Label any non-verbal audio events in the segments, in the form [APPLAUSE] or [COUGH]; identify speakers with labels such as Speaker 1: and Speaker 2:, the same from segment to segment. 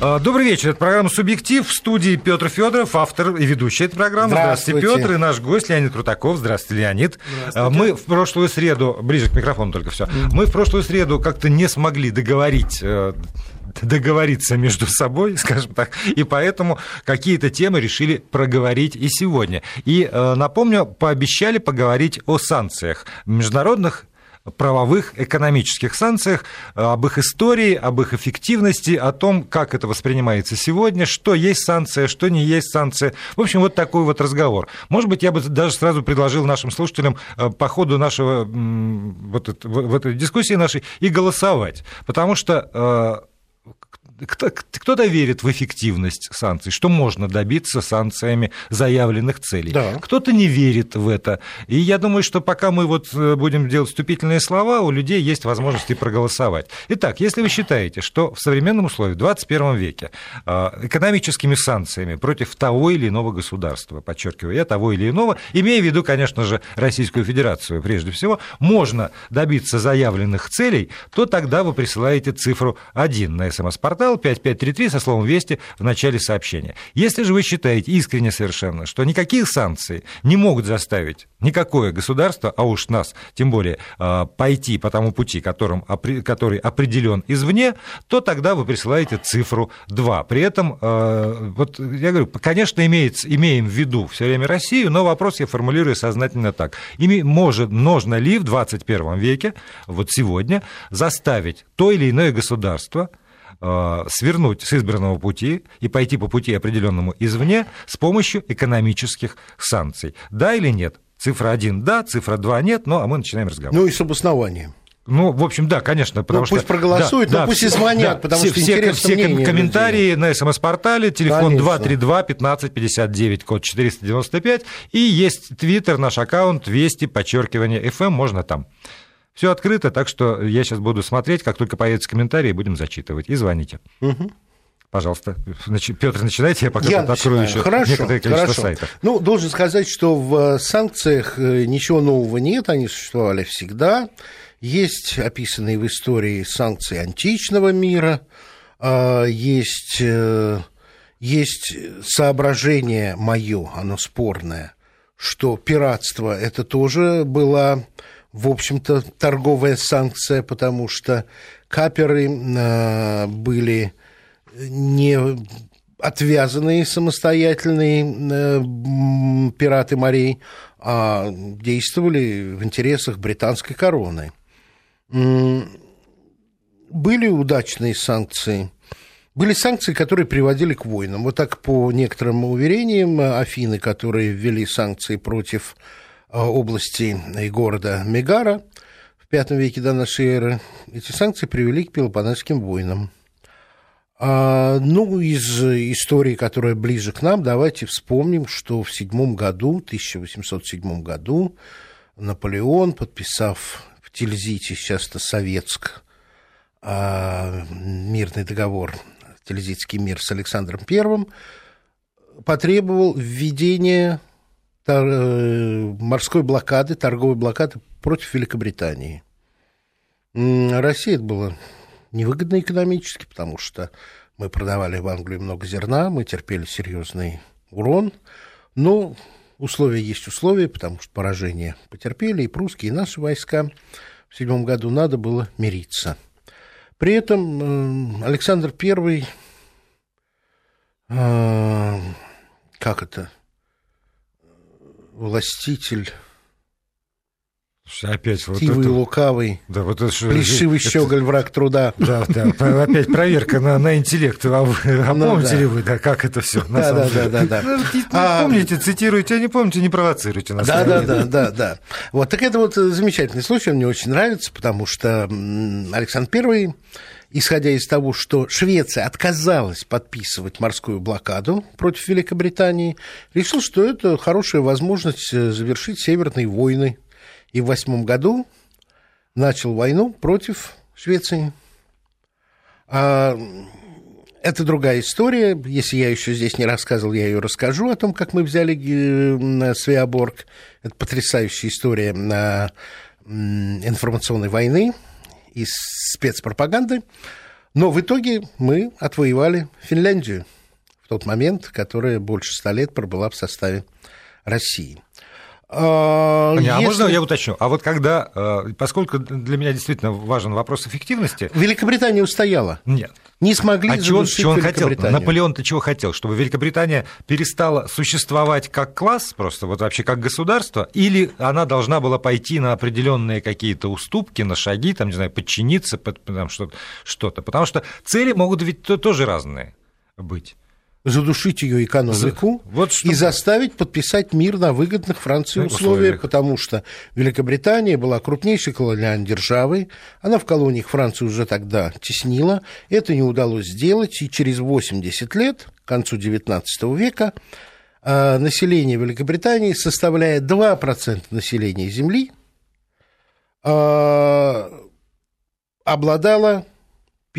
Speaker 1: А, добрый вечер. Это программа «Субъектив». В студии Петр Федоров, автор и ведущий этой программы. Здравствуйте, Здравствуйте Петр. И наш гость Леонид Крутаков. Здравствуйте, Леонид. Здравствуйте. Мы в прошлую среду... Ближе к микрофону только все. Mm-hmm. Мы в прошлую среду как-то не смогли договорить э, договориться между собой, [LAUGHS] скажем так, и поэтому какие-то темы решили проговорить и сегодня. И э, напомню, пообещали поговорить о санкциях международных правовых экономических санкциях, э, об их истории, об их эффективности, о том, как это воспринимается сегодня, что есть санкция, что не есть санкция. В общем, вот такой вот разговор. Может быть, я бы даже сразу предложил нашим слушателям э, по ходу нашего, вот это, в этой дискуссии нашей и голосовать, потому что э, кто-то верит в эффективность санкций, что можно добиться санкциями заявленных целей. Да. Кто-то не верит в это. И я думаю, что пока мы вот э, будем делать вступительные слова, у людей есть возможность и проголосовать. Итак, если вы считаете, что в современном условии, в 21 веке, э, экономическими санкциями против того или иного государства, подчеркиваю я, того или иного, имея в виду, конечно же, Российскую Федерацию прежде всего, можно добиться заявленных целей, то тогда вы присылаете цифру 1 на смс-портал, email 5533 со словом «Вести» в начале сообщения. Если же вы считаете искренне совершенно, что никакие санкции не могут заставить никакое государство, а уж нас, тем более, а, пойти по тому пути, которым, который определен извне, то тогда вы присылаете цифру 2. При этом, а, вот я говорю, конечно, имеется, имеем в виду все время Россию, но вопрос я формулирую сознательно так. Ими может, можно ли в 21 веке, вот сегодня, заставить то или иное государство свернуть с избранного пути и пойти по пути определенному извне с помощью экономических санкций. Да или нет? Цифра 1 – да, цифра 2 – нет, ну, а мы начинаем разговор.
Speaker 2: Ну и с обоснованием.
Speaker 1: Ну, в общем, да, конечно, потому
Speaker 2: ну,
Speaker 1: что...
Speaker 2: пусть проголосуют, да, но да, пусть и звонят, да, потому
Speaker 1: все,
Speaker 2: что
Speaker 1: все, все мнение комментарии людей. на СМС-портале, телефон 232-1559, код 495, и есть твиттер, наш аккаунт, Вести, подчеркивание, FM, можно там. Все открыто, так что я сейчас буду смотреть, как только появятся комментарии, будем зачитывать. И звоните. Угу. Пожалуйста, Петр, начинайте, я пока я открою еще хорошо, некоторое количество хорошо. сайтов.
Speaker 2: Ну, должен сказать, что в санкциях э, ничего нового нет, они существовали всегда. Есть описанные в истории санкции античного мира, а, есть, э, есть соображение мое, оно спорное, что пиратство это тоже была в общем-то, торговая санкция, потому что каперы э, были не отвязанные самостоятельные э, пираты морей, а действовали в интересах британской короны. Были удачные санкции. Были санкции, которые приводили к войнам. Вот так, по некоторым уверениям, Афины, которые ввели санкции против области и города Мегара в V веке до нашей эры, эти санкции привели к Пелопонесским войнам. А, ну, из истории, которая ближе к нам, давайте вспомним, что в седьмом году, 1807 году, Наполеон, подписав в Тильзите, сейчас это Советск, а, мирный договор, Тильзитский мир с Александром I, потребовал введения Э, морской блокады, торговой блокады против Великобритании. России это было невыгодно экономически, потому что мы продавали в Англию много зерна, мы терпели серьезный урон, но условия есть условия, потому что поражение потерпели и прусские, и наши войска. В седьмом году надо было мириться. При этом э, Александр I, э, как это, властитель
Speaker 1: Опять
Speaker 2: вот Тивый, это... лукавый,
Speaker 1: да, вот это,
Speaker 2: плешивый это... щеголь, враг труда.
Speaker 1: Да, да, опять проверка на, на интеллект. А, вы, а ну, помните да. ли вы, да, как это все?
Speaker 2: Да, да, да, да, да. Ну,
Speaker 1: а... Помните, цитируете, а не помните, не провоцируйте нас.
Speaker 2: Да, да, да, да, да. Вот, так это вот замечательный случай, он мне очень нравится, потому что Александр Первый исходя из того, что Швеция отказалась подписывать морскую блокаду против Великобритании, решил, что это хорошая возможность э, завершить северные войны. И в восьмом году начал войну против Швеции. А, это другая история. Если я еще здесь не рассказывал, я ее расскажу о том, как мы взяли э, Свеоборг. Это потрясающая история информационной войны из спецпропаганды. Но в итоге мы отвоевали Финляндию в тот момент, которая больше ста лет пробыла в составе России.
Speaker 1: А, Не, а можно я уточню? А вот когда, э, поскольку для меня действительно важен вопрос эффективности...
Speaker 2: Великобритания устояла.
Speaker 1: Нет.
Speaker 2: Не смогли
Speaker 1: а чего, чего он хотел? Наполеон-то чего хотел? Чтобы Великобритания перестала существовать как класс, просто вот вообще как государство, или она должна была пойти на определенные какие-то уступки, на шаги, там, не знаю, подчиниться, под, там, что-то. Потому что цели могут ведь тоже разные быть
Speaker 2: задушить ее экономику вот и заставить подписать мир на выгодных Франции условиях, потому что Великобритания была крупнейшей колониальной державой, она в колониях Франции уже тогда теснила, это не удалось сделать, и через 80 лет, к концу XIX века, а, население Великобритании составляет 2% населения Земли, а, обладало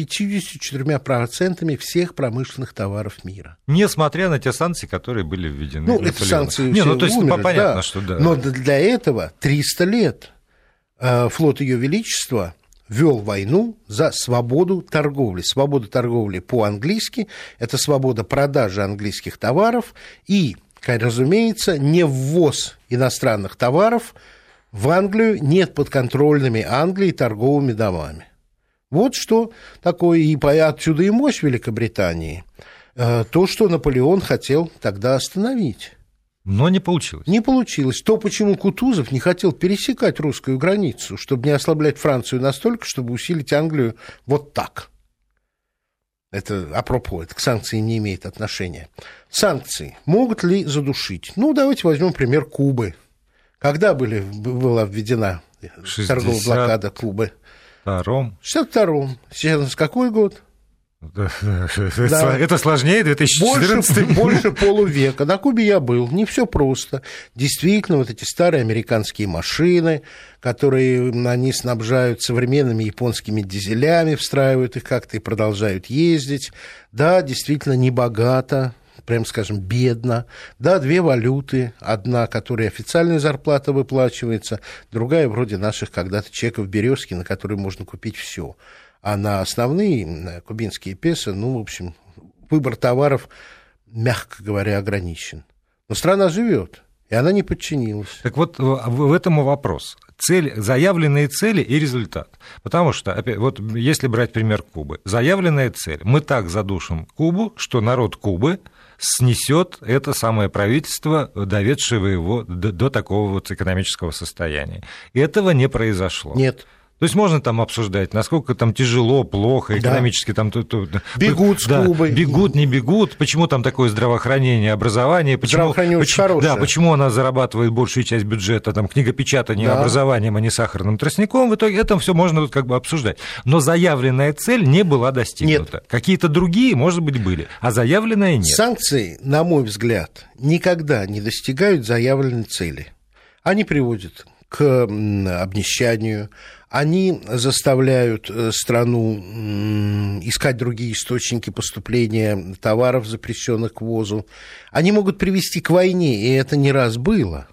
Speaker 2: 54% всех промышленных товаров мира.
Speaker 1: Несмотря на те санкции, которые были введены.
Speaker 2: Ну, эти санкции Не, ну, то есть умерли, понятно, да. что да. Но для этого 300 лет э, флот Ее Величества вел войну за свободу торговли. Свобода торговли по-английски – это свобода продажи английских товаров и, разумеется, не ввоз иностранных товаров в Англию нет подконтрольными Англии торговыми домами. Вот что такое, и отсюда и мощь Великобритании. Э, то, что Наполеон хотел тогда остановить.
Speaker 1: Но не получилось.
Speaker 2: Не получилось. То, почему Кутузов не хотел пересекать русскую границу, чтобы не ослаблять Францию настолько, чтобы усилить Англию вот так. Это апропо, это к санкциям не имеет отношения. Санкции могут ли задушить? Ну, давайте возьмем пример Кубы. Когда были, была введена 60... торговая блокада Кубы?
Speaker 1: Втором.
Speaker 2: В 62-м. Сейчас какой год?
Speaker 1: Да. [LAUGHS] Это сложнее 2014
Speaker 2: больше, больше полувека. На Кубе я был. Не все просто. Действительно, вот эти старые американские машины, которые они снабжают современными японскими дизелями, встраивают их как-то и продолжают ездить. Да, действительно, небогато прям скажем, бедно. Да, две валюты. Одна, которая официальная зарплата выплачивается, другая вроде наших когда-то чеков березки, на которые можно купить все. А на основные кубинские песо, ну, в общем, выбор товаров, мягко говоря, ограничен. Но страна живет. И она не подчинилась.
Speaker 1: Так вот, в этом вопрос. Цель, заявленные цели и результат. Потому что, опять, вот если брать пример Кубы, заявленная цель. Мы так задушим Кубу, что народ Кубы снесет это самое правительство, доведшее его до, до такого вот экономического состояния. Этого не произошло.
Speaker 2: Нет.
Speaker 1: То есть можно там обсуждать, насколько там тяжело, плохо, экономически да. там... То, то,
Speaker 2: бегут с да, Кубой.
Speaker 1: Бегут, не бегут, почему там такое здравоохранение, образование, почему...
Speaker 2: Здравоохранение
Speaker 1: почему,
Speaker 2: хорошее.
Speaker 1: Да, почему она зарабатывает большую часть бюджета, там, книгопечатанием, да. образованием, а не сахарным тростником, в итоге это все можно вот как бы обсуждать. Но заявленная цель не была достигнута. Нет. Какие-то другие, может быть, были, а заявленная нет.
Speaker 2: Санкции, на мой взгляд, никогда не достигают заявленной цели. Они приводят к обнищанию, они заставляют э, страну искать другие источники поступления товаров, запрещенных к ввозу. Они могут привести к войне, и это не раз было.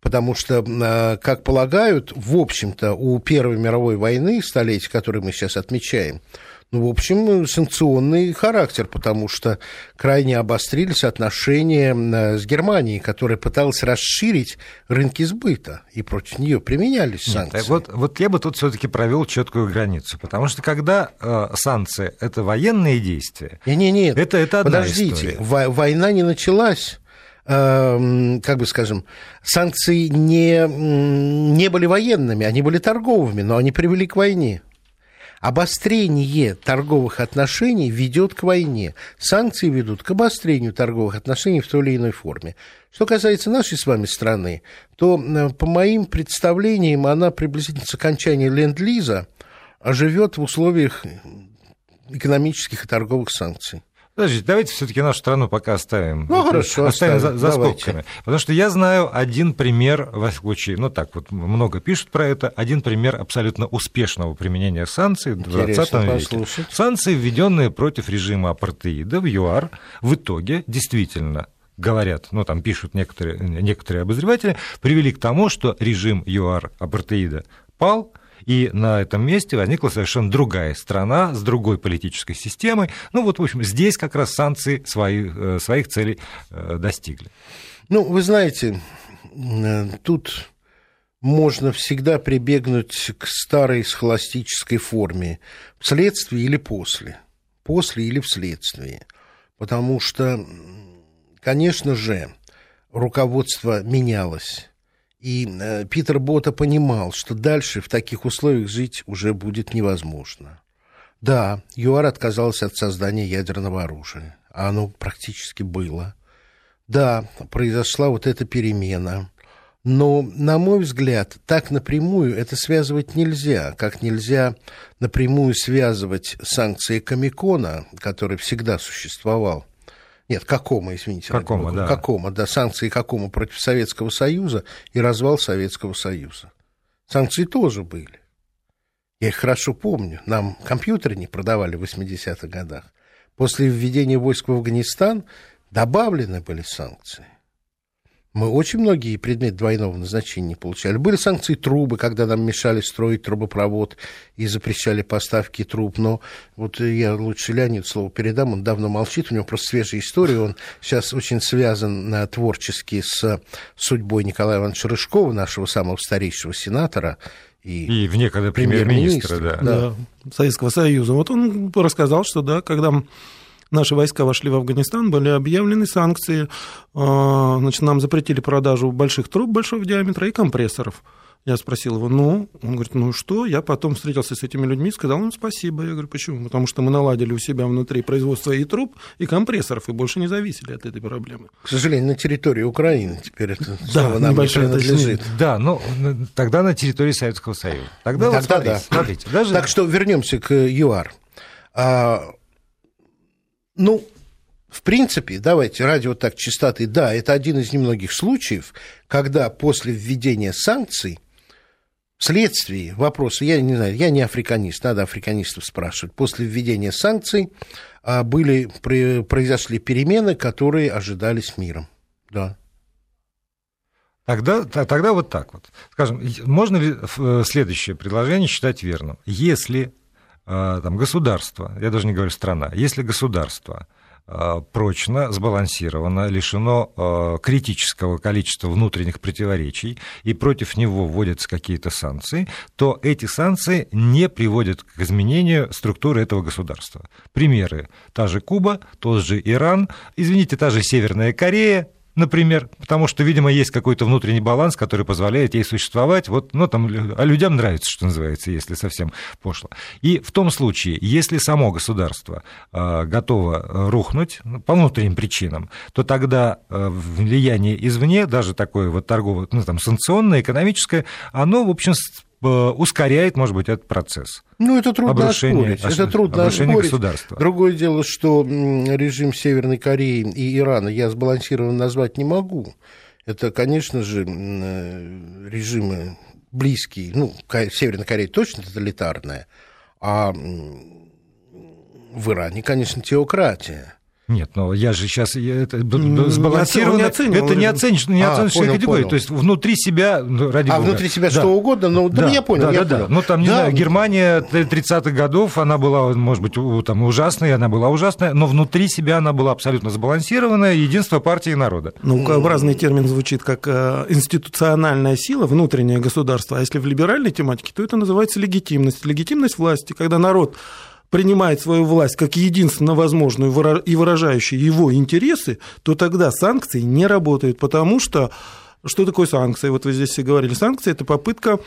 Speaker 2: Потому что, э, как полагают, в общем-то, у Первой мировой войны, столетия, которую мы сейчас отмечаем, ну, в общем, санкционный характер, потому что крайне обострились отношения с Германией, которая пыталась расширить рынки сбыта, и против нее применялись санкции. Нет,
Speaker 1: вот, вот я бы тут все-таки провел четкую границу, потому что когда э, санкции это военные действия,
Speaker 2: не, не, нет,
Speaker 1: это, это одна
Speaker 2: подождите, история. война не началась эм, как бы скажем, санкции не, не были военными, они были торговыми, но они привели к войне. Обострение торговых отношений ведет к войне. Санкции ведут к обострению торговых отношений в той или иной форме. Что касается нашей с вами страны, то, по моим представлениям, она приблизительно с окончания ленд-лиза живет в условиях экономических и торговых санкций.
Speaker 1: Подождите, давайте все-таки нашу страну пока оставим.
Speaker 2: Ну, хорошо,
Speaker 1: оставим, оставим за, за скобками. Потому что я знаю один пример, в случае, ну так вот, много пишут про это, один пример абсолютно успешного применения санкций в 20 веке. Санкции, введенные против режима апартеида в ЮАР, в итоге действительно говорят, ну там пишут некоторые, некоторые обозреватели, привели к тому, что режим ЮАР апартеида пал, И на этом месте возникла совершенно другая страна с другой политической системой. Ну вот, в общем, здесь как раз санкции свои, э, своих целей э, достигли.
Speaker 2: Ну, вы знаете, тут можно всегда прибегнуть к старой схоластической форме вследствие или после, после или вследствие. Потому что, конечно же, руководство менялось. И э, Питер Бота понимал, что дальше в таких условиях жить уже будет невозможно. Да, ЮАР отказался от создания ядерного оружия, а оно практически было. Да, произошла вот эта перемена. Но, на мой взгляд, так напрямую это связывать нельзя, как нельзя напрямую связывать санкции Комикона, который всегда существовал, нет, какому, извините.
Speaker 1: Какому, да.
Speaker 2: Какому, да, санкции какому против Советского Союза и развал Советского Союза. Санкции тоже были. Я их хорошо помню. Нам компьютеры не продавали в 80-х годах. После введения войск в Афганистан добавлены были санкции. Мы очень многие предметы двойного назначения получали. Были санкции трубы, когда нам мешали строить трубопровод и запрещали поставки труб. Но вот я лучше Леонид слово передам, он давно молчит, у него просто свежая история. Он сейчас очень связан на творчески с судьбой Николая Ивановича Рыжкова, нашего самого старейшего сенатора,
Speaker 1: и, и в некогда премьер-министра,
Speaker 3: да. да, Советского Союза. Вот он рассказал, что да, когда наши войска вошли в Афганистан, были объявлены санкции, а, значит, нам запретили продажу больших труб большого диаметра и компрессоров. Я спросил его, ну, он говорит, ну что? Я потом встретился с этими людьми, сказал им спасибо. Я говорю, почему? Потому что мы наладили у себя внутри производство и труб, и компрессоров, и больше не зависели от этой проблемы.
Speaker 2: К сожалению, на территории Украины теперь это
Speaker 3: да, нам не принадлежит.
Speaker 1: Да, но тогда на территории Советского Союза. Тогда, тогда вот смотрите, да. смотрите.
Speaker 2: Даже... Так что вернемся к ЮАР. Ну, в принципе, давайте, ради вот так чистоты, да, это один из немногих случаев, когда после введения санкций вследствие вопроса, я не знаю, я не африканист, надо африканистов спрашивать, после введения санкций а, были, произошли перемены, которые ожидались миром, да.
Speaker 1: Тогда, тогда вот так вот. Скажем, можно ли э, следующее предложение считать верным? Если там, государство, я даже не говорю страна, если государство а, прочно, сбалансировано, лишено а, критического количества внутренних противоречий, и против него вводятся какие-то санкции, то эти санкции не приводят к изменению структуры этого государства. Примеры. Та же Куба, тот же Иран, извините, та же Северная Корея, например, потому что, видимо, есть какой-то внутренний баланс, который позволяет ей существовать. Вот, ну, там, а людям нравится, что называется, если совсем пошло. И в том случае, если само государство э, готово рухнуть ну, по внутренним причинам, то тогда э, влияние извне, даже такое вот торговое, ну, там, санкционное, экономическое, оно, в общем, ускоряет, может быть, этот процесс.
Speaker 2: Ну, это трудно оспорить. Это трудно оспорить.
Speaker 1: государства.
Speaker 2: Другое дело, что режим Северной Кореи и Ирана я сбалансированно назвать не могу. Это, конечно же, э, режимы близкие. Ну, Северная Корея точно тоталитарная, а в Иране, конечно, теократия.
Speaker 1: Нет, но я же сейчас это сбалансированно. Это не оценишь, не а, оценишь категорию. Понял. То есть внутри себя, ну, ради
Speaker 2: А
Speaker 1: бога.
Speaker 2: внутри себя да. что угодно, ну да, да я понял.
Speaker 1: Да,
Speaker 2: я
Speaker 1: да, понял. да. Ну там, не да. знаю, Германия 30-х годов, она была, может быть, там ужасная, она была ужасная, но внутри себя она была абсолютно сбалансированная, единство партии и народа.
Speaker 3: Ну, образный термин звучит как э, институциональная сила, внутреннее государство, а если в либеральной тематике, то это называется легитимность. Легитимность власти, когда народ принимает свою власть как единственно возможную и выражающую его интересы, то тогда санкции не работают, потому что что такое санкции? Вот вы здесь все говорили. Санкции – это попытка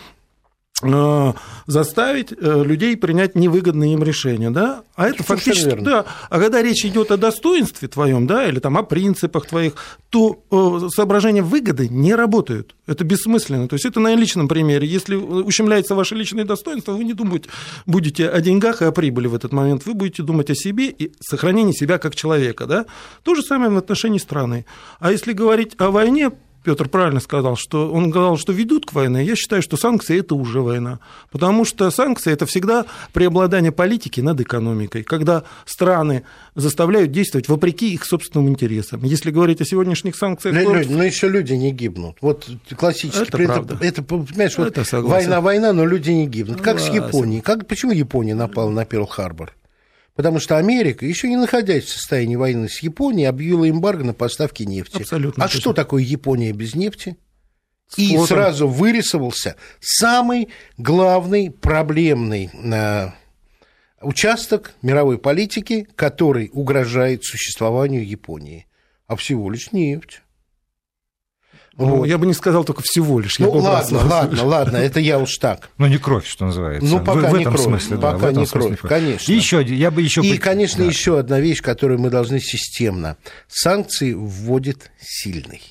Speaker 3: заставить э, людей принять невыгодные им решения, да, а это Совершенно фактически, верно. да, а когда речь идет о достоинстве твоем, да, или там о принципах твоих, то э, соображения выгоды не работают, это бессмысленно, то есть это на личном примере, если ущемляется ваше личное достоинство, вы не думаете, будете о деньгах и о прибыли в этот момент, вы будете думать о себе и сохранении себя как человека, да, то же самое в отношении страны, а если говорить о войне, Петр правильно сказал, что он сказал, что ведут к войне. Я считаю, что санкции это уже война. Потому что санкции это всегда преобладание политики над экономикой, когда страны заставляют действовать вопреки их собственным интересам. Если говорить о сегодняшних санкциях...
Speaker 2: Но, то... но еще люди не гибнут. Вот классический
Speaker 3: это принцип. Правда.
Speaker 2: Это, понимаешь, вот это война, война, но люди не гибнут. Как Согласен. с Японией. Как, почему Япония напала на Перл-Харбор? Потому что Америка, еще не находясь в состоянии войны с Японией, объявила эмбарго на поставки нефти.
Speaker 3: Абсолютно.
Speaker 2: А точно. что такое Япония без нефти? И сразу вырисовался самый главный проблемный э, участок мировой политики, который угрожает существованию Японии, а всего лишь нефть.
Speaker 3: Ну, вот. я бы не сказал только всего лишь.
Speaker 2: Ну, ладно, ладно, ладно, это я уж так.
Speaker 1: Ну, не кровь, что называется.
Speaker 2: Ну, пока
Speaker 1: в,
Speaker 2: не
Speaker 1: этом
Speaker 2: кровь.
Speaker 1: Смысле,
Speaker 2: пока
Speaker 1: да,
Speaker 2: не кровь, смысле. конечно.
Speaker 1: И еще, я бы еще...
Speaker 2: И, конечно, да. еще одна вещь, которую мы должны системно. Санкции вводит сильный.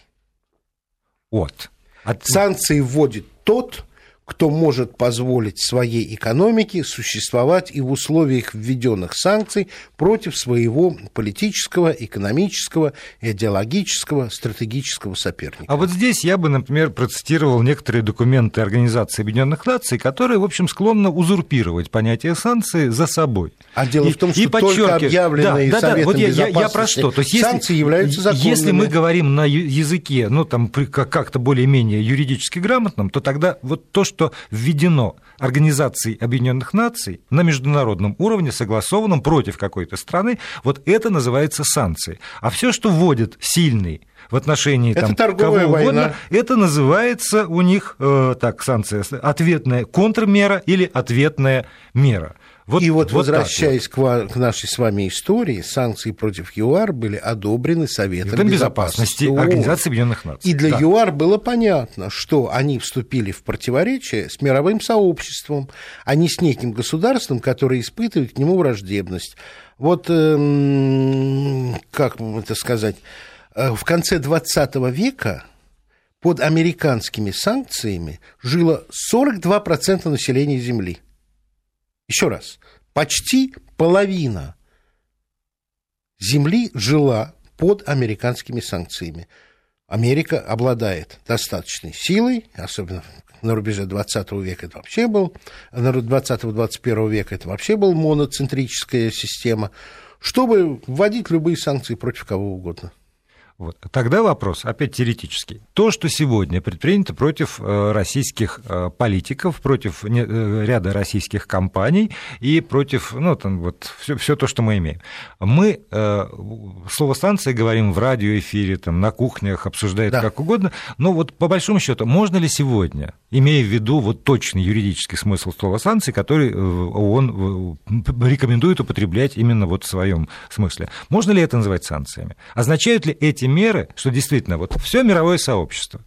Speaker 1: Вот.
Speaker 2: От... Санкции вводит тот, кто может позволить своей экономике существовать и в условиях введенных санкций против своего политического, экономического, идеологического, стратегического соперника.
Speaker 1: А вот здесь я бы, например, процитировал некоторые документы Организации Объединенных Наций, которые, в общем, склонны узурпировать понятие санкции за собой.
Speaker 2: А дело и, в том, что и только объявленные да, да, да, вот я, я, я про что? То есть, санкции если, являются законными.
Speaker 1: Если мы говорим на языке, ну, там, как-то более-менее юридически грамотном, то тогда вот то, что введено Организацией Объединенных Наций на международном уровне, согласованном против какой-то страны, вот это называется санкции. А все, что вводит сильный в отношении это там, кого угодно, война. это называется у них э, так санкция ответная контрмера или ответная мера.
Speaker 2: Вот, и вот, вот возвращаясь к, к нашей с вами истории, санкции против ЮАР были одобрены Советом безопасности, безопасности
Speaker 1: Организации Объединенных Наций.
Speaker 2: И для да. ЮАР было понятно, что они вступили в противоречие с мировым сообществом, а не с неким государством, которое испытывает к нему враждебность. Вот, эм, как это сказать, э, в конце 20 века под американскими санкциями жило 42% населения Земли. Еще раз, почти половина земли жила под американскими санкциями. Америка обладает достаточной силой, особенно на рубеже 20 века это вообще был, на 20-21 века это вообще был моноцентрическая система, чтобы вводить любые санкции против кого угодно.
Speaker 1: Вот. Тогда вопрос, опять теоретический. То, что сегодня предпринято против э, российских э, политиков, против э, ряда российских компаний и против, ну, там вот все, все то, что мы имеем. Мы слово станция говорим в радиоэфире, там, на кухнях, обсуждают да. как угодно, но вот по большому счету, можно ли сегодня, имея в виду вот точный юридический смысл слова санкции, который ООН рекомендует употреблять именно вот в своем смысле, можно ли это называть санкциями? Означают ли эти меры, что действительно вот все мировое сообщество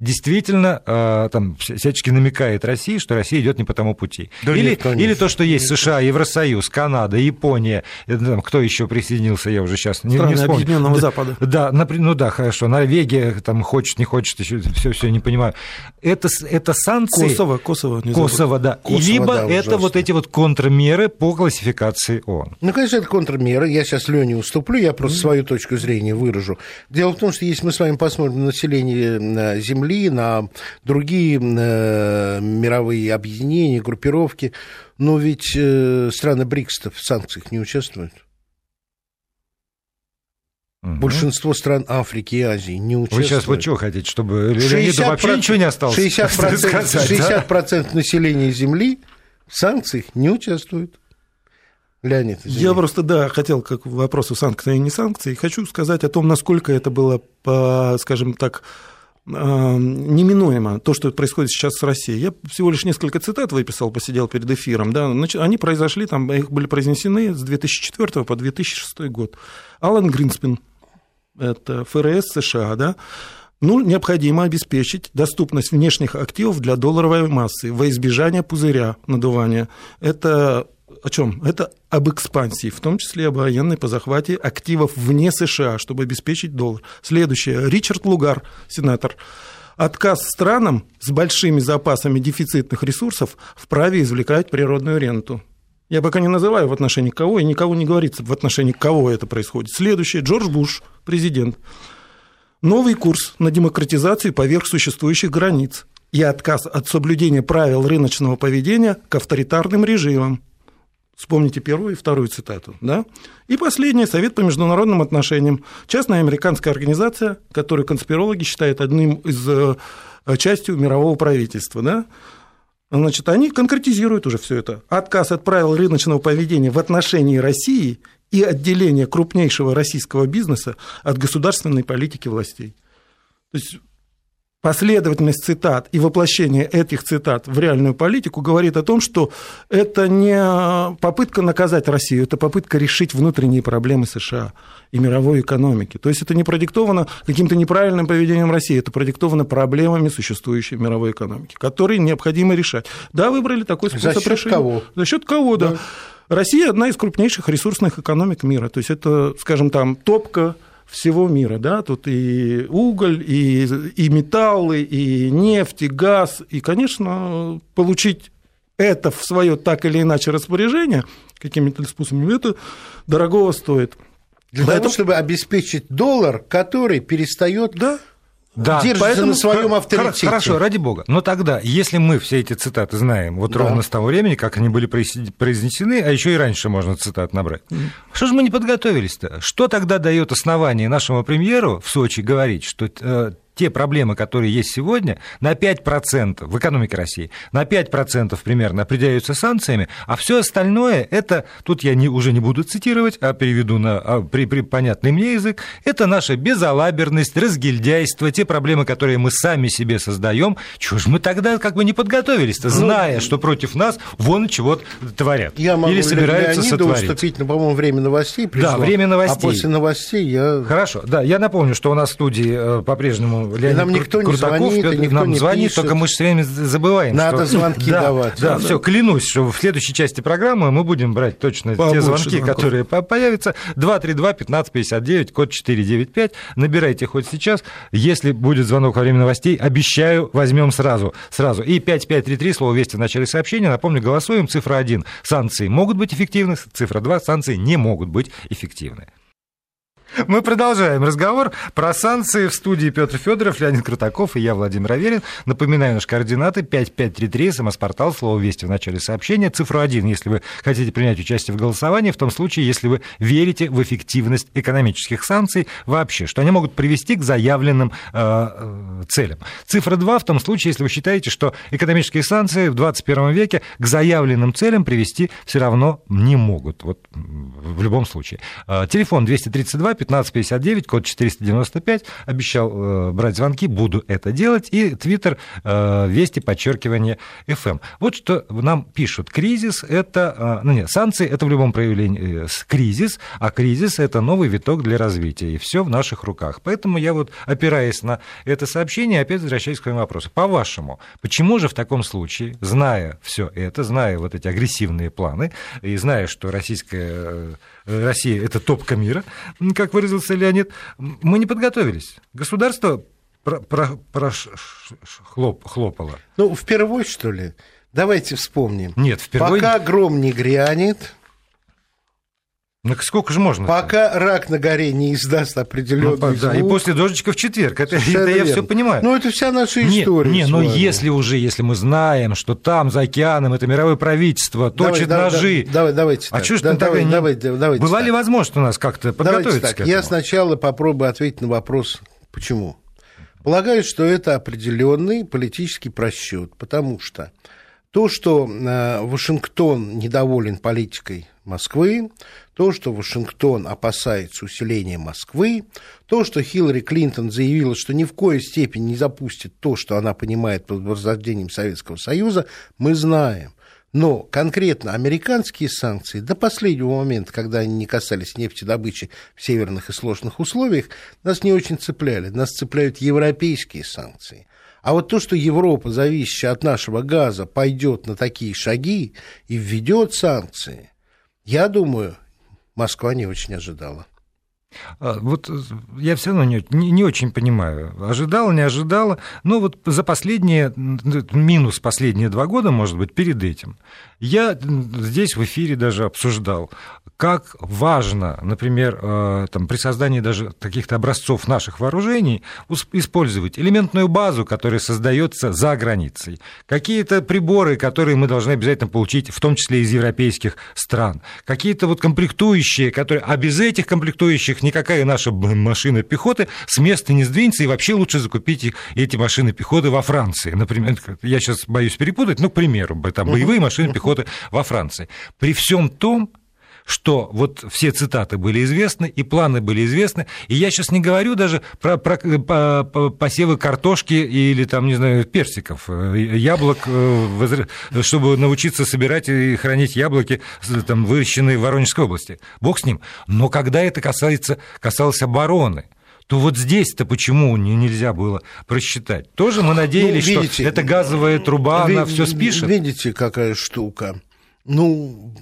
Speaker 1: действительно э, там всячески намекает России, что Россия идет не по тому пути. Да или, нет, или то, что есть США, Евросоюз, Канада, Япония, э, там, кто еще присоединился, я уже сейчас не,
Speaker 3: Страны
Speaker 1: не вспомню.
Speaker 3: Объединенного да, Запада.
Speaker 1: Да, ну да, хорошо. Норвегия там хочет, не хочет, еще все, все не понимаю. Это, это санкции.
Speaker 3: Косово, Косово.
Speaker 1: Не Косово, да. Косово, Либо да, это ужасно. вот эти вот контрмеры по классификации ООН.
Speaker 2: Ну, конечно, это контрмеры. Я сейчас Лене уступлю, я просто mm-hmm. свою точку зрения выражу. Дело в том, что если мы с вами посмотрим на население Земли, Земли, на другие э, мировые объединения, группировки. Но ведь э, страны БРИКС в санкциях не участвуют. Угу. Большинство стран Африки и Азии не участвуют.
Speaker 1: Вы сейчас вот что хотите, чтобы Леониду вообще ничего не осталось
Speaker 2: 60%, сказать, 60% да? населения Земли в санкциях не участвует.
Speaker 3: Леонид, извини. Я просто, да, хотел как вопросу санкций и не санкций, хочу сказать о том, насколько это было, скажем так, неминуемо то, что происходит сейчас с Россией. Я всего лишь несколько цитат выписал, посидел перед эфиром. Да, они произошли, там, их были произнесены с 2004 по 2006 год. Алан Гринспен, это ФРС США, да, ну, необходимо обеспечить доступность внешних активов для долларовой массы во избежание пузыря надувания. Это о чем? Это об экспансии, в том числе об военной по захвате активов вне США, чтобы обеспечить доллар. Следующее. Ричард Лугар, сенатор. Отказ странам с большими запасами дефицитных ресурсов вправе извлекать природную ренту. Я пока не называю в отношении кого, и никого не говорится в отношении кого это происходит. Следующее. Джордж Буш, президент. новый курс на демократизацию поверх существующих границ и отказ от соблюдения правил рыночного поведения к авторитарным режимам. Вспомните первую и вторую цитату. Да? И последний Совет по международным отношениям. Частная американская организация, которую конспирологи считают одним из э, частью мирового правительства. Да? Значит, они конкретизируют уже все это. Отказ от правил рыночного поведения в отношении России и отделение крупнейшего российского бизнеса от государственной политики властей. То есть последовательность цитат и воплощение этих цитат в реальную политику говорит о том, что это не попытка наказать Россию, это попытка решить внутренние проблемы США и мировой экономики. То есть это не продиктовано каким-то неправильным поведением России, это продиктовано проблемами существующей мировой экономики, которые необходимо решать. Да, выбрали такой способ
Speaker 2: За счет
Speaker 3: решения.
Speaker 2: кого?
Speaker 3: За счет кого, да. да. Россия одна из крупнейших ресурсных экономик мира. То есть это, скажем, там топка всего мира, да, тут и уголь, и, и металлы, и нефть, и газ, и, конечно, получить это в свое так или иначе распоряжение какими-то способами, это дорогого стоит.
Speaker 2: Для Поэтому... того, чтобы обеспечить доллар, который перестает
Speaker 3: да
Speaker 2: да, держится поэтому, на своем авторитете.
Speaker 1: Хорошо, ради бога. Но тогда, если мы все эти цитаты знаем, вот да. ровно с того времени, как они были произнесены, а еще и раньше можно цитат набрать, mm. что же мы не подготовились-то? Что тогда дает основание нашему премьеру в Сочи говорить, что э, те проблемы, которые есть сегодня, на 5% в экономике России, на 5% примерно определяются санкциями, а все остальное, это, тут я не, уже не буду цитировать, а переведу на а, при, при понятный мне язык, это наша безалаберность, разгильдяйство, те проблемы, которые мы сами себе создаем. Чего же мы тогда как бы не подготовились-то, ну, зная, ну, что против нас вон чего творят.
Speaker 2: Я могу Или собираются Леониду сотворить. уступить, но, по-моему, время новостей пришло.
Speaker 1: Да, время новостей.
Speaker 2: А после новостей я...
Speaker 1: Хорошо, да, я напомню, что у нас в студии э, по-прежнему Леонид
Speaker 2: нам никто не звонит,
Speaker 1: Петр,
Speaker 2: никто
Speaker 1: нам
Speaker 2: не
Speaker 1: звонит,
Speaker 2: пишет.
Speaker 1: только мы же все время забываем.
Speaker 2: Надо
Speaker 1: что...
Speaker 2: звонки [LAUGHS]
Speaker 1: да,
Speaker 2: давать.
Speaker 1: Да, да, все, клянусь, что в следующей части программы мы будем брать точно Побольше те звонки, звонков. которые появятся. 232-1559, код 495. Набирайте хоть сейчас. Если будет звонок во время новостей, обещаю, возьмем сразу. сразу. И 5533, слово «Вести» в начале сообщения. Напомню, голосуем. Цифра 1. Санкции могут быть эффективны. Цифра 2. Санкции не могут быть эффективны. Мы продолжаем разговор про санкции в студии Петр Федоров, Леонид Крутаков и я, Владимир Аверин. Напоминаю наши координаты 5533, смс-портал, слово «Вести» в начале сообщения, цифру 1, если вы хотите принять участие в голосовании, в том случае, если вы верите в эффективность экономических санкций вообще, что они могут привести к заявленным э, э целям. Цифра 2 в том случае, если вы считаете, что экономические санкции в 21 веке к заявленным целям привести все равно не могут. Вот в любом случае. Э, телефон 232 1559, код 495. Обещал э, брать звонки, буду это делать. И твиттер э, Вести, подчеркивание, FM. Эм. Вот что нам пишут. Кризис – это... Э, ну нет, санкции – это в любом проявлении кризис, а кризис – это новый виток для развития. И все в наших руках. Поэтому я вот, опираясь на это сообщение, опять возвращаюсь к своему вопросу. По-вашему, почему же в таком случае, зная все это, зная вот эти агрессивные планы, и зная, что российская Россия – это топка мира, как выразился Леонид, мы не подготовились. Государство про, про, про хлоп, хлопало.
Speaker 2: Ну, впервые, что ли? Давайте вспомним.
Speaker 1: Нет, впервые...
Speaker 2: Пока гром не грянет,
Speaker 1: ну, сколько же можно?
Speaker 2: Пока рак на горе не издаст определенный ну,
Speaker 1: да, И после дождичка в четверг. Это, это я все понимаю.
Speaker 2: Ну, это вся наша история.
Speaker 1: Не, не но если уже, если мы знаем, что там, за океаном, это мировое правительство точит давай, ножи.
Speaker 2: Да, давай, давайте.
Speaker 1: А что ж да, давай, не... давайте, давайте Была так. ли возможность у нас как-то подготовиться так. к этому?
Speaker 2: Я сначала попробую ответить на вопрос, почему. Полагаю, что это определенный политический просчет, потому что то, что э, Вашингтон недоволен политикой Москвы, то, что Вашингтон опасается усиления Москвы, то, что Хиллари Клинтон заявила, что ни в коей степени не запустит то, что она понимает под возрождением Советского Союза, мы знаем. Но конкретно американские санкции до последнего момента, когда они не касались нефтедобычи в северных и сложных условиях, нас не очень цепляли. Нас цепляют европейские санкции. А вот то, что Европа, зависящая от нашего газа, пойдет на такие шаги и введет санкции, я думаю, Москва не очень ожидала.
Speaker 1: А, вот э, я все равно не, не, не очень понимаю. Ожидала, не ожидала. Но вот за последние, минус последние два года, может быть, перед этим, я здесь в эфире даже обсуждал, как важно, например, э, там, при создании даже каких-то образцов наших вооружений использовать элементную базу, которая создается за границей, какие-то приборы, которые мы должны обязательно получить, в том числе из европейских стран, какие-то вот комплектующие, которые, а без этих комплектующих никакая наша машина пехоты с места не сдвинется, и вообще лучше закупить эти машины пехоты во Франции. Например, я сейчас боюсь перепутать, ну, к примеру, там, боевые машины пехоты во Франции. При всем том, что вот все цитаты были известны, и планы были известны, и я сейчас не говорю даже про, про по, посевы картошки или там, не знаю, персиков, э, яблок, э, чтобы научиться собирать и хранить яблоки, там, выращенные в Воронежской области. Бог с ним. Но когда это касается, касалось обороны, то вот здесь-то почему нельзя было просчитать? Тоже мы надеялись, ну, видите, что эта газовая труба, ви- она все спишет?
Speaker 2: Видите, какая штука? Ну,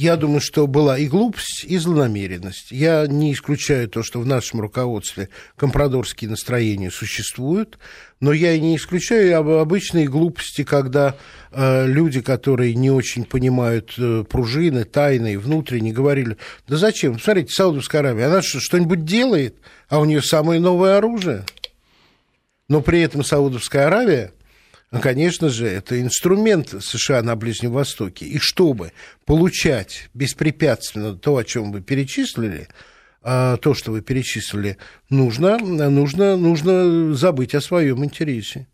Speaker 2: я думаю, что была и глупость, и злонамеренность. Я не исключаю то, что в нашем руководстве компрадорские настроения существуют, но я и не исключаю обычные глупости, когда э, люди, которые не очень понимают э, пружины, тайны, внутренние, говорили, да зачем? Смотрите, Саудовская Аравия, она что, что-нибудь делает, а у нее самое новое оружие. Но при этом Саудовская Аравия ну, конечно же, это инструмент США на Ближнем Востоке. И чтобы получать беспрепятственно то, о чем вы перечислили, а, то, что вы перечислили, нужно, нужно, нужно забыть о своем интересе.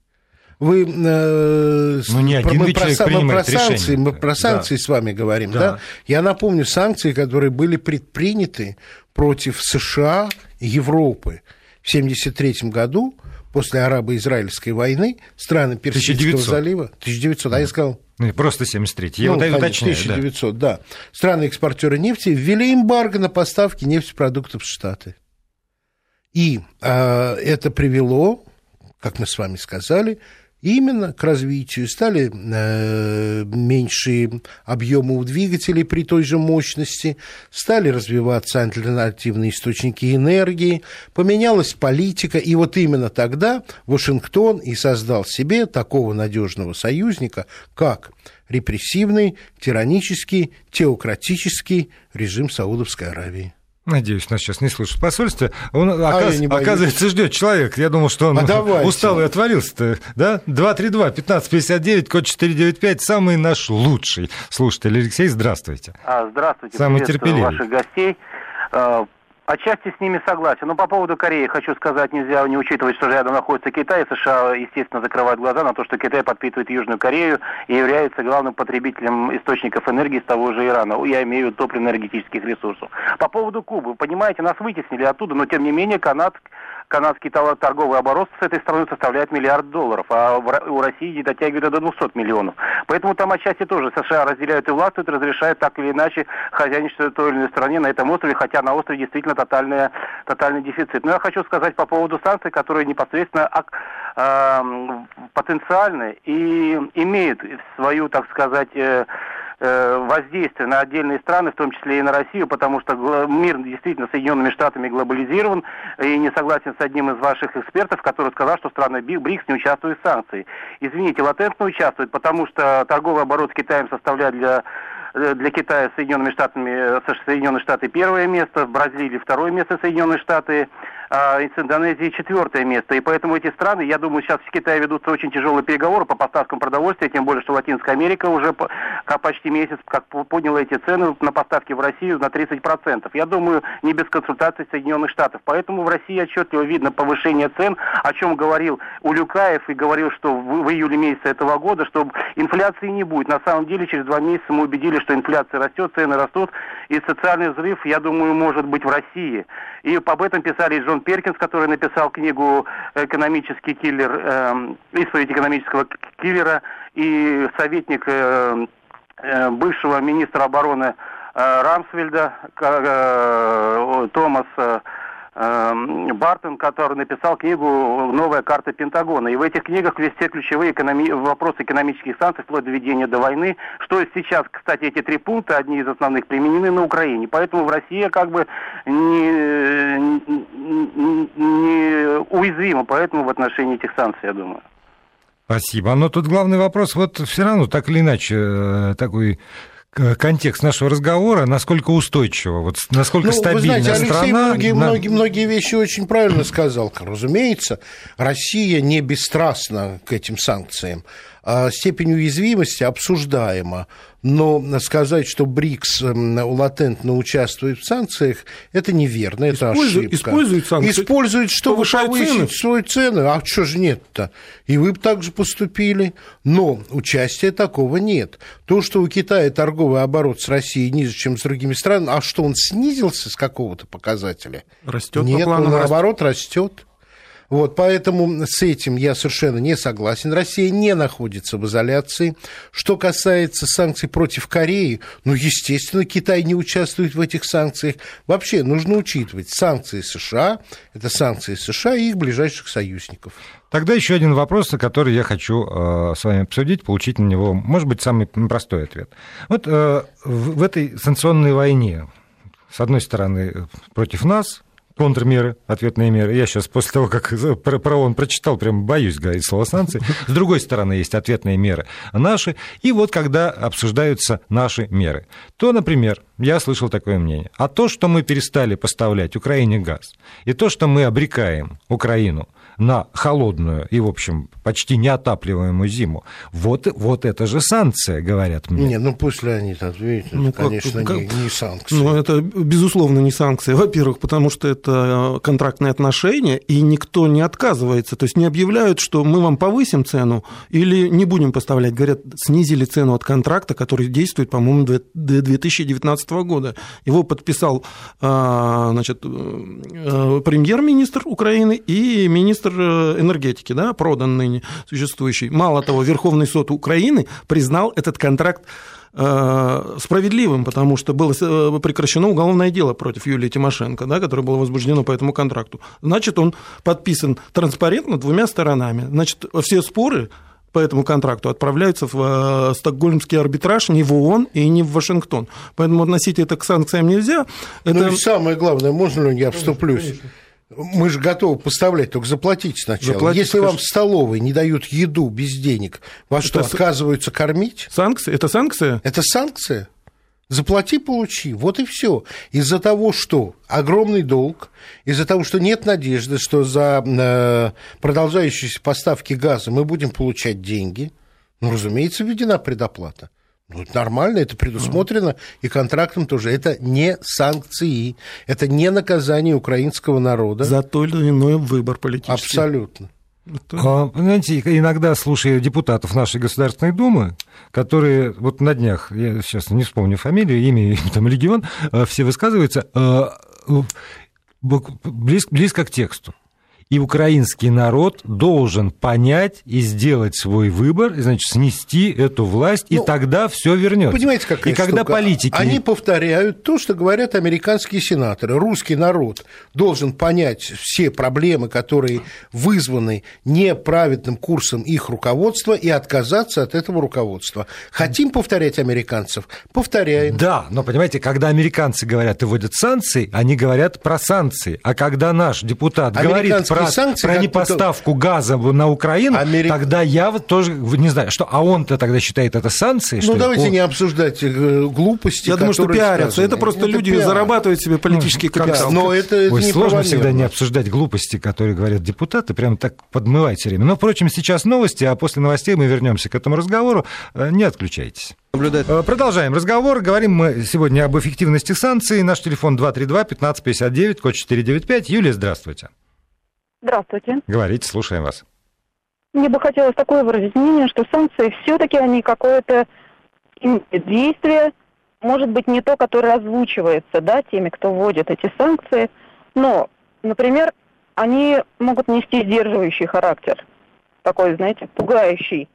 Speaker 2: Вы,
Speaker 1: э, ну, не один мы, про, мы
Speaker 2: про санкции, мы про санкции да. с вами говорим, да. да? Я напомню санкции, которые были предприняты против США и Европы в 1973 году после арабо-израильской войны страны Персидского 1900. залива. 1900, а я сказал...
Speaker 1: Ну, просто 73. Я ну, вот уточняю.
Speaker 2: 1900, да. да. Страны-экспортеры нефти ввели эмбарго на поставки нефтепродуктов в Штаты. И э, это привело, как мы с вами сказали, именно к развитию. Стали э, меньшие объемы у двигателей при той же мощности, стали развиваться альтернативные источники энергии, поменялась политика, и вот именно тогда Вашингтон и создал себе такого надежного союзника, как репрессивный, тиранический, теократический режим Саудовской Аравии.
Speaker 1: Надеюсь, нас сейчас не слышит посольство. Он, а оказ... оказывается, ждет человек. Я думал, что он а устал и отвалился-то. Да? 232-1559, код 495, самый наш лучший слушатель. Алексей, здравствуйте.
Speaker 4: А, здравствуйте. Самый терпеливый. ваших гостей. Отчасти с ними согласен. Но по поводу Кореи хочу сказать, нельзя не учитывать, что рядом находится Китай. США, естественно, закрывают глаза на то, что Китай подпитывает Южную Корею и является главным потребителем источников энергии с того же Ирана. Я имею в виду топливно-энергетических ресурсов. По поводу Кубы. Понимаете, нас вытеснили оттуда, но тем не менее Канад канадский торговый оборот с этой страной составляет миллиард долларов, а у России не дотягивает до 200 миллионов. Поэтому там отчасти тоже США разделяют и властвуют, разрешают так или иначе хозяйничать в той или иной стране на этом острове, хотя на острове действительно тотальная, тотальный дефицит. Но я хочу сказать по поводу санкций, которые непосредственно э, потенциальны и имеют свою, так сказать, Э, воздействие на отдельные страны, в том числе и на Россию, потому что мир действительно Соединенными Штатами глобализирован, и не согласен с одним из ваших экспертов, который сказал, что страны БРИКС не участвуют в санкции. Извините, латентно участвуют, потому что торговый оборот с Китаем составляет для э, для Китая Соединенными Штатами, э, Соединенные Штаты первое место, в Бразилии второе место Соединенные Штаты, а из Индонезии четвертое место. И поэтому эти страны, я думаю, сейчас в Китае ведутся очень тяжелые переговоры по поставкам продовольствия, тем более, что Латинская Америка уже как почти месяц как подняла эти цены на поставки в Россию на 30%. Я думаю, не без консультаций Соединенных Штатов. Поэтому в России отчетливо видно повышение цен, о чем говорил Улюкаев и говорил, что в, в июле месяце этого года, что инфляции не будет. На самом деле, через два месяца мы убедились, что инфляция растет, цены растут, и социальный взрыв, я думаю, может быть в России. И об этом писали Джон Перкинс, который написал книгу «Экономический киллер», э, исповедь экономического киллера, и советник э, э, бывшего министра обороны э, Рамсвельда, э, Томас... Эм, Бартон, который написал книгу «Новая карта Пентагона». И в этих книгах есть все ключевые экономи... вопросы экономических санкций, вплоть до ведения до войны. Что сейчас, кстати, эти три пункта, одни из основных, применены на Украине. Поэтому в России как бы не, не, не уязвима, поэтому в отношении этих санкций, я думаю.
Speaker 1: Спасибо. Но тут главный вопрос, вот все равно так или иначе э, такой контекст нашего разговора, насколько устойчиво, вот насколько ну, стабильна знаете, Алексей страна.
Speaker 2: Многие, на... многие, многие вещи очень правильно сказал. Разумеется, Россия не бесстрастна к этим санкциям. А степень уязвимости обсуждаема, но сказать, что БРИКС эм, латентно участвует в санкциях, это неверно, это
Speaker 3: использует,
Speaker 2: ошибка.
Speaker 3: Использует санкции.
Speaker 2: Использует, чтобы повысить цены. свои цены. А что же нет-то? И вы бы так же поступили. Но участия такого нет. То, что у Китая торговый оборот с Россией ниже, чем с другими странами, а что он снизился с какого-то показателя?
Speaker 3: Растет.
Speaker 2: Нет, он наоборот растет. Вот, поэтому с этим я совершенно не согласен. Россия не находится в изоляции. Что касается санкций против Кореи, ну, естественно, Китай не участвует в этих санкциях. Вообще нужно учитывать санкции США, это санкции США и их ближайших союзников.
Speaker 1: Тогда еще один вопрос, который я хочу э, с вами обсудить, получить на него, может быть, самый простой ответ. Вот э, в, в этой санкционной войне, с одной стороны, против нас, контрмеры, ответные меры. Я сейчас после того, как про, про он прочитал, прям боюсь говорить слово санкции. С другой стороны, есть ответные меры наши. И вот когда обсуждаются наши меры, то, например, я слышал такое мнение. А то, что мы перестали поставлять Украине газ, и то, что мы обрекаем Украину на холодную и, в общем, почти неотапливаемую зиму. Вот, вот это же санкция, говорят мне.
Speaker 2: Не, ну пусть Леонид ответит, ну, конечно, как, не, не санкция.
Speaker 3: Ну, это, безусловно, не санкция. Во-первых, потому что это контрактные отношения, и никто не отказывается. То есть не объявляют, что мы вам повысим цену или не будем поставлять. Говорят, снизили цену от контракта, который действует, по-моему, до 2019 года. Его подписал а, значит, э, премьер-министр Украины и министр министр э, энергетики, да, продан ныне существующий. Мало того, Верховный суд Украины признал этот контракт э, справедливым, потому что было э, прекращено уголовное дело против Юлии Тимошенко, да, которое было возбуждено по этому контракту. Значит, он подписан транспарентно двумя сторонами. Значит, все споры по этому контракту отправляются в стокгольмский арбитраж не в ООН и не в Вашингтон. Поэтому относить это к санкциям нельзя.
Speaker 2: Ну это... и самое главное, можно ли я вступлюсь? Конечно. Мы же готовы поставлять, только заплатите сначала. Заплатить, Если скажешь. вам в столовой не дают еду без денег, вас это что, отказываются кормить?
Speaker 3: Санкции? Это санкция?
Speaker 2: Это санкция. Заплати, получи. Вот и все. Из-за того, что огромный долг, из-за того, что нет надежды, что за э, продолжающиеся поставки газа мы будем получать деньги, ну, разумеется, введена предоплата. Ну, это нормально, это предусмотрено и контрактом тоже. Это не санкции, это не наказание украинского народа.
Speaker 3: За то или иной выбор политический.
Speaker 2: Абсолютно.
Speaker 1: Это... А, знаете, иногда слушаю депутатов нашей Государственной Думы, которые вот на днях, я сейчас не вспомню фамилию, имя, [LAUGHS] там, Легион, а, все высказываются а, близко, близко к тексту и украинский народ должен понять и сделать свой выбор, и, значит, снести эту власть, ну, и тогда все вернется.
Speaker 2: Понимаете, какая
Speaker 1: И когда политики...
Speaker 2: Они повторяют то, что говорят американские сенаторы. Русский народ должен понять все проблемы, которые вызваны неправедным курсом их руководства, и отказаться от этого руководства. Хотим повторять американцев? Повторяем.
Speaker 1: Да, но, понимаете, когда американцы говорят и вводят санкции, они говорят про санкции. А когда наш депутат говорит про, санкции, про непоставку газа на Украину, Америк... тогда я вот тоже не знаю, что, а он-то тогда считает это санкции?
Speaker 2: Ну, давайте он... не обсуждать э, глупости.
Speaker 3: Я думаю, что пиарятся. Сказаны. Это просто это люди пиар. зарабатывают себе политический ну, капитал.
Speaker 1: Но это, это Ой, не сложно всегда не обсуждать глупости, которые говорят депутаты, прям так подмывать все время. Но, впрочем, сейчас новости, а после новостей мы вернемся к этому разговору. Э, не отключайтесь наблюдать. Э, продолжаем разговор. Говорим мы сегодня об эффективности санкций. Наш телефон 232-1559, код 495. Юлия, здравствуйте.
Speaker 5: Здравствуйте.
Speaker 1: Говорите, слушаем вас.
Speaker 5: Мне бы хотелось такое выразить мнение, что санкции все-таки они какое-то действие, может быть, не то, которое озвучивается, да, теми, кто вводит эти санкции, но, например, они могут нести сдерживающий характер, такой, знаете, пугающий.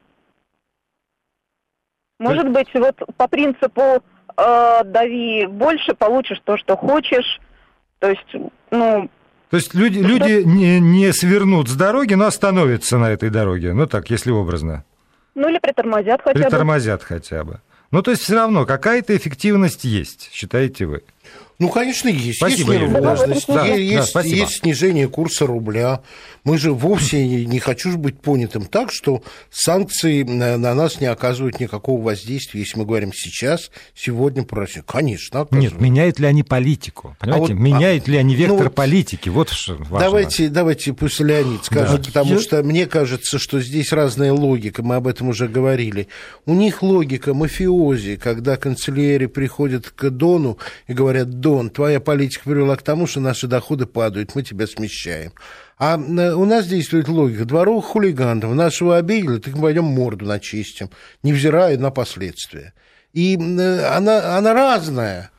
Speaker 5: Может быть, вот по принципу э, дави больше, получишь то, что хочешь. То есть, ну,
Speaker 1: То есть люди, люди не, не свернут с дороги, но остановятся на этой дороге. Ну так, если образно.
Speaker 5: Ну или притормозят хотя
Speaker 1: бы. Притормозят хотя бы. Ну, то есть все равно какая-то эффективность есть, считаете вы?
Speaker 2: Ну, конечно, есть.
Speaker 1: Спасибо,
Speaker 2: есть
Speaker 1: нервозность,
Speaker 2: да, есть, да, есть снижение курса рубля. Мы же вовсе не хочу быть понятым так, что санкции на, на нас не оказывают никакого воздействия, если мы говорим сейчас, сегодня про Россию. Конечно,
Speaker 1: оказывают. Нет, меняют ли они политику? А понимаете, а вот, меняют а, ли они вектор ну, политики? Вот что важно.
Speaker 2: Давайте, давайте пусть Леонид скажет, да. потому Я... что мне кажется, что здесь разная логика, мы об этом уже говорили. У них логика мафиози, когда канцелярии приходят к Дону и говорят, Дон, твоя политика привела к тому, что наши доходы падают, мы тебя смещаем. А э, у нас действует логика дворовых хулиганов. Нашего обидели, так мы пойдем морду начистим, невзирая на последствия. И э, она, она разная.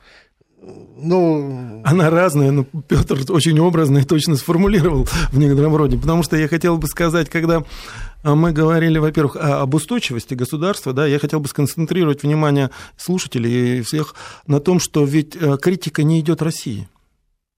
Speaker 3: Ну... Она разная, но Петр очень образно и точно сформулировал в некотором роде. Потому что я хотел бы сказать, когда мы говорили, во-первых, об устойчивости государства, да, я хотел бы сконцентрировать внимание слушателей и всех на том, что ведь э, критика не идет России.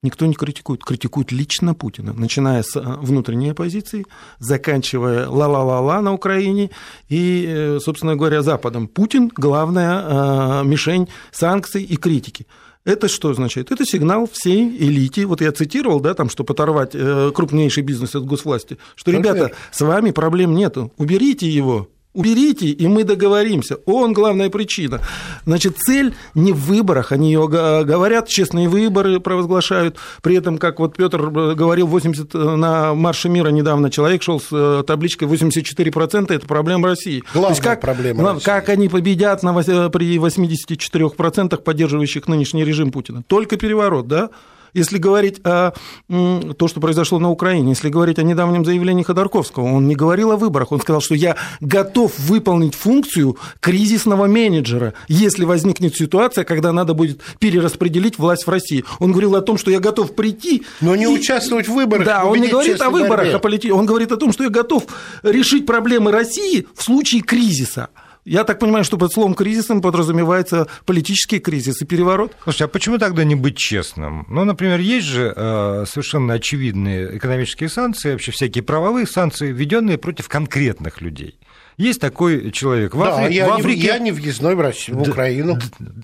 Speaker 3: Никто не критикует, критикует лично Путина, начиная с э, внутренней оппозиции, заканчивая ла-ла-ла-ла на Украине и, э, собственно говоря, Западом. Путин – главная мишень санкций и критики. Это что значит? Это сигнал всей элите. Вот я цитировал, да, там, что оторвать э, крупнейший бизнес от госвласти, что, ребята, с вами проблем нету, уберите его, уберите, и мы договоримся. Он главная причина. Значит, цель не в выборах, они ее говорят, честные выборы провозглашают. При этом, как вот Петр э, говорил, 80 э, на марше мира недавно человек шел с э, табличкой 84% это проблема России.
Speaker 2: Главная То есть как, проблема
Speaker 3: России. Как они победят на, при 84% поддерживающих нынешний режим Путина? Только переворот, да? Если говорить о то, что произошло на Украине, если говорить о недавнем заявлении Ходорковского, он не говорил о выборах, он сказал, что я готов выполнить функцию кризисного менеджера, если возникнет ситуация, когда надо будет перераспределить власть в России. Он говорил о том, что я готов прийти...
Speaker 2: Но не и... участвовать в выборах.
Speaker 3: Да, он не говорит о выборах, о полити... он говорит о том, что я готов решить проблемы России в случае кризиса. Я так понимаю, что под словом кризисом подразумевается политический кризис и переворот.
Speaker 1: Слушайте, а почему тогда не быть честным? Ну, например, есть же э, совершенно очевидные экономические санкции, вообще всякие правовые санкции, введенные против конкретных людей. Есть такой человек в,
Speaker 2: да, Афри... я в Африке. Не, я не въездной в Россию, в Украину.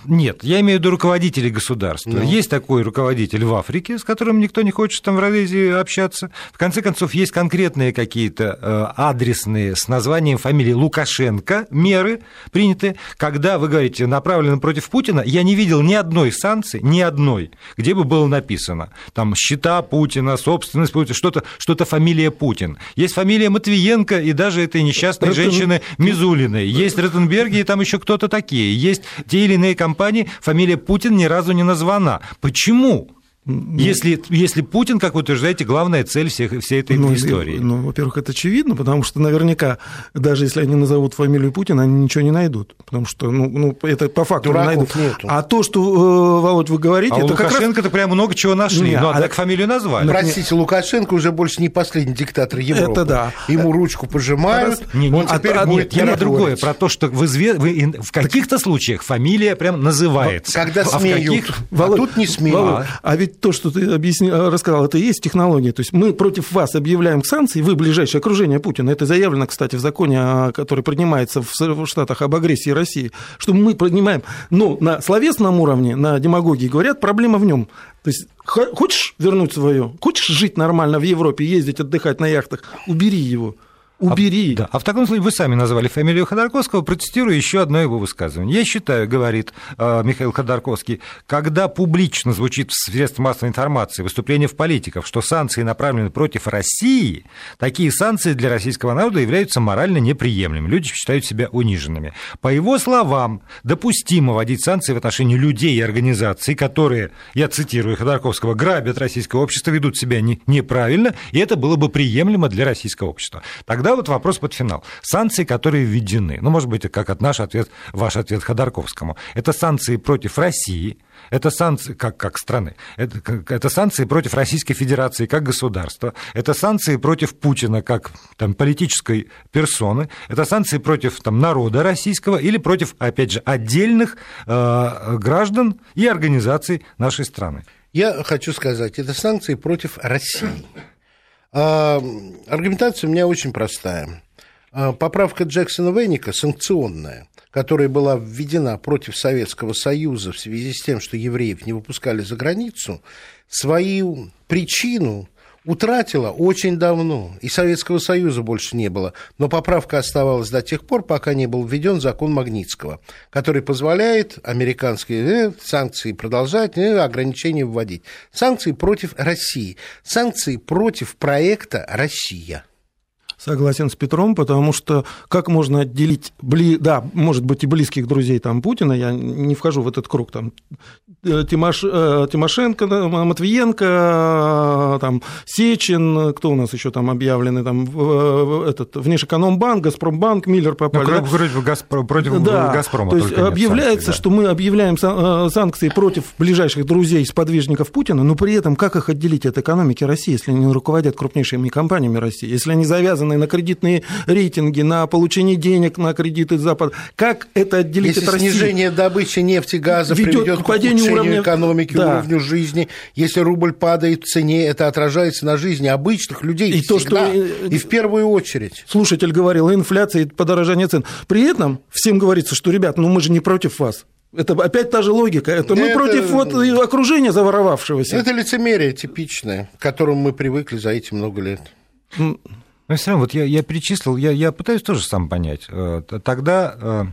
Speaker 1: Нет, я имею в виду руководителей государства. Ну. Есть такой руководитель в Африке, с которым никто не хочет там в Родезии общаться. В конце концов, есть конкретные какие-то э, адресные с названием фамилии Лукашенко меры приняты, когда вы говорите направлены против Путина. Я не видел ни одной санкции, ни одной, где бы было написано там счета Путина, собственность Путина, что-то, что-то фамилия Путин. Есть фамилия Матвиенко и даже этой несчастной женщины женщины Мизулиной, есть Ротенберги и там еще кто-то такие. Есть те или иные компании, фамилия Путин ни разу не названа. Почему? Ну, если, если Путин, как вы утверждаете, главная цель всех, всей этой ну, истории.
Speaker 3: Ну, во-первых, это очевидно, потому что наверняка, даже если они назовут фамилию Путина, они ничего не найдут. Потому что, ну, ну это по факту Дураков не найдут. Нету. А то, что, э, Володь, вы говорите,
Speaker 1: а
Speaker 3: это
Speaker 1: Лукашенко-то раз... прям много чего нашли. Нет, ну, а так фамилию назвали.
Speaker 2: Простите, Лукашенко уже больше не последний диктатор Европы.
Speaker 3: Это да.
Speaker 2: Ему ручку пожимают.
Speaker 1: Не, не, он а, теперь а, будет нет, я другое, про то, что в, изве... вы... в каких-то случаях фамилия прям называется.
Speaker 2: Когда а смеют, каких... а тут не смеют. Володь,
Speaker 3: а ведь то, что ты объяснил объясни, э, рассказал, это и есть технология. То есть мы против вас объявляем санкции, вы ближайшее окружение Путина. Это заявлено, кстати, в законе, который принимается в Штатах об агрессии России, что мы принимаем. Но на словесном уровне, на демагогии говорят, проблема в нем. То есть хочешь вернуть свое, хочешь жить нормально в Европе, ездить отдыхать на яхтах, убери его. Убери.
Speaker 1: А, да. а в таком случае вы сами назвали фамилию Ходорковского, процитирую еще одно его высказывание. Я считаю, говорит э, Михаил Ходорковский, когда публично звучит в средствах массовой информации выступление в политиков, что санкции направлены против России, такие санкции для российского народа являются морально неприемлемыми. Люди считают себя униженными. По его словам, допустимо вводить санкции в отношении людей и организаций, которые, я цитирую Ходорковского, грабят российское общество, ведут себя не, неправильно, и это было бы приемлемо для российского общества. Тогда вот вопрос под финал. Санкции, которые введены, ну, может быть, как от наш ответ, ваш ответ Ходорковскому, это санкции против России, это санкции как, как страны, это, это санкции против Российской Федерации как государства, это санкции против Путина как там, политической персоны, это санкции против там, народа российского или против, опять же, отдельных э, граждан и организаций нашей страны.
Speaker 2: Я хочу сказать, это санкции против России. Аргументация у меня очень простая. А, поправка Джексона Венника санкционная, которая была введена против Советского Союза в связи с тем, что евреев не выпускали за границу, свою причину утратила очень давно, и Советского Союза больше не было, но поправка оставалась до тех пор, пока не был введен закон Магнитского, который позволяет американские э, санкции продолжать, э, ограничения вводить. Санкции против России, санкции против проекта «Россия».
Speaker 3: Согласен с Петром, потому что как можно отделить, бли... да, может быть, и близких друзей там Путина, я не вхожу в этот круг, там, э, Тимош... Э, Тимошенко, Матвиенко, там, Сечин, кто у нас еще там объявлены, там, этот, Внешэкономбанк, Газпромбанк, Миллер попали. Ну,
Speaker 1: против, Газпро... против да,
Speaker 3: Газпрома. То есть объявляется, санкций, да. что мы объявляем э, санкции против ближайших друзей, сподвижников Путина, но при этом как их отделить от экономики России, если они руководят крупнейшими компаниями России, если они завязаны завязанные на кредитные рейтинги, на получение денег на кредиты Запада. Как это отделить
Speaker 2: если
Speaker 3: от России?
Speaker 2: снижение добычи нефти, газа ведет, приведет к падению уровня экономики, да. уровню жизни, если рубль падает в цене, это отражается на жизни обычных людей и всегда, то, что... Э, и в первую очередь.
Speaker 3: Слушатель говорил, инфляция и подорожание цен. При этом всем говорится, что, ребят, ну мы же не против вас. Это опять та же логика. Это мы это, против вот окружения заворовавшегося.
Speaker 2: Это лицемерие типичное, к которому мы привыкли за эти много лет.
Speaker 1: Но все равно, вот я, я перечислил, я, я пытаюсь тоже сам понять. Э, тогда э,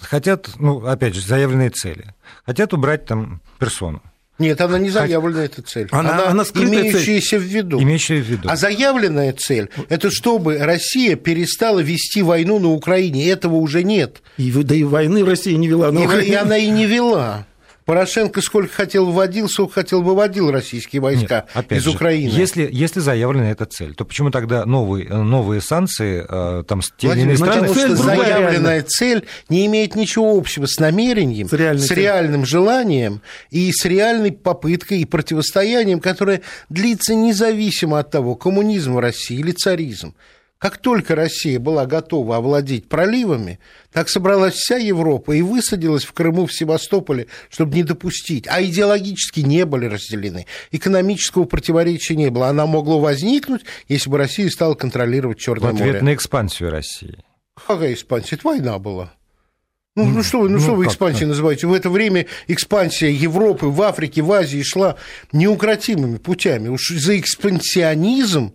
Speaker 1: хотят, ну, опять же, заявленные цели. Хотят убрать там персону.
Speaker 2: Нет, она не заявленная, эта цель. Она, она, она имеющаяся цель. в виду.
Speaker 1: Имеющая в виду.
Speaker 2: А заявленная цель – это чтобы Россия перестала вести войну на Украине. Этого уже нет.
Speaker 3: И, да и войны Россия не вела на
Speaker 2: Украине. И, и она и не вела. Порошенко сколько хотел вводил, сколько хотел выводил российские войска Нет, из же, Украины.
Speaker 1: Если, если заявлена эта цель, то почему тогда новые, новые санкции э, там, с те или иные страны...
Speaker 2: Потому что заявленная цель не имеет ничего общего с намерением, с, с реальным желанием и с реальной попыткой и противостоянием, которое длится независимо от того, коммунизм в России или царизм. Как только Россия была готова овладеть проливами, так собралась вся Европа и высадилась в Крыму, в Севастополе, чтобы не допустить. А идеологически не были разделены. Экономического противоречия не было. Она могла возникнуть, если бы Россия стала контролировать Черное море.
Speaker 1: В ответ на экспансию России.
Speaker 2: Какая экспансия? Это война была. Ну, ну что вы, ну, ну что вы экспансией называете? В это время экспансия Европы в Африке, в Азии шла неукротимыми путями. Уж за экспансионизм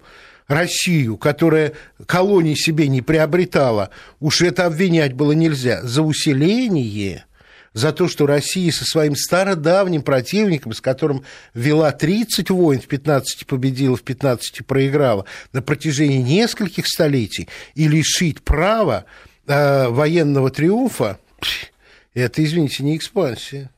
Speaker 2: Россию, которая колонии себе не приобретала, уж это обвинять было нельзя. За усиление, за то, что Россия со своим стародавним противником, с которым вела 30 войн, в 15 победила, в 15 проиграла, на протяжении нескольких столетий, и лишить права э, военного триумфа, это, извините, не экспансия.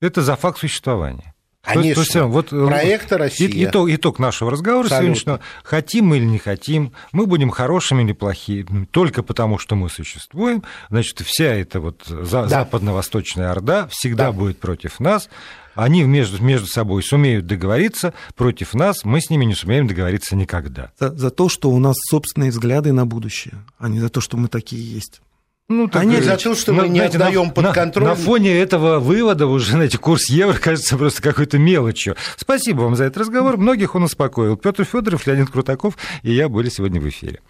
Speaker 1: Это за факт существования.
Speaker 2: Конечно. То есть, вот, э, Проекта Россия.
Speaker 1: Итог, итог нашего разговора Абсолютно. сегодняшнего. Хотим мы или не хотим, мы будем хорошими или плохими, только потому, что мы существуем. Значит, вся эта вот да. западно-восточная орда всегда да. будет против нас. Они между, между собой сумеют договориться против нас, мы с ними не сумеем договориться никогда.
Speaker 3: За, за то, что у нас собственные взгляды на будущее, а не за то, что мы такие есть.
Speaker 2: Ну, так, Они за то, что мы не знаете, отдаем под на, контроль.
Speaker 1: На фоне этого вывода уже, [LAUGHS] знаете, курс евро кажется просто какой-то мелочью. Спасибо вам за этот разговор. Многих он успокоил. Петр Федоров, Леонид Крутаков и я были сегодня в эфире.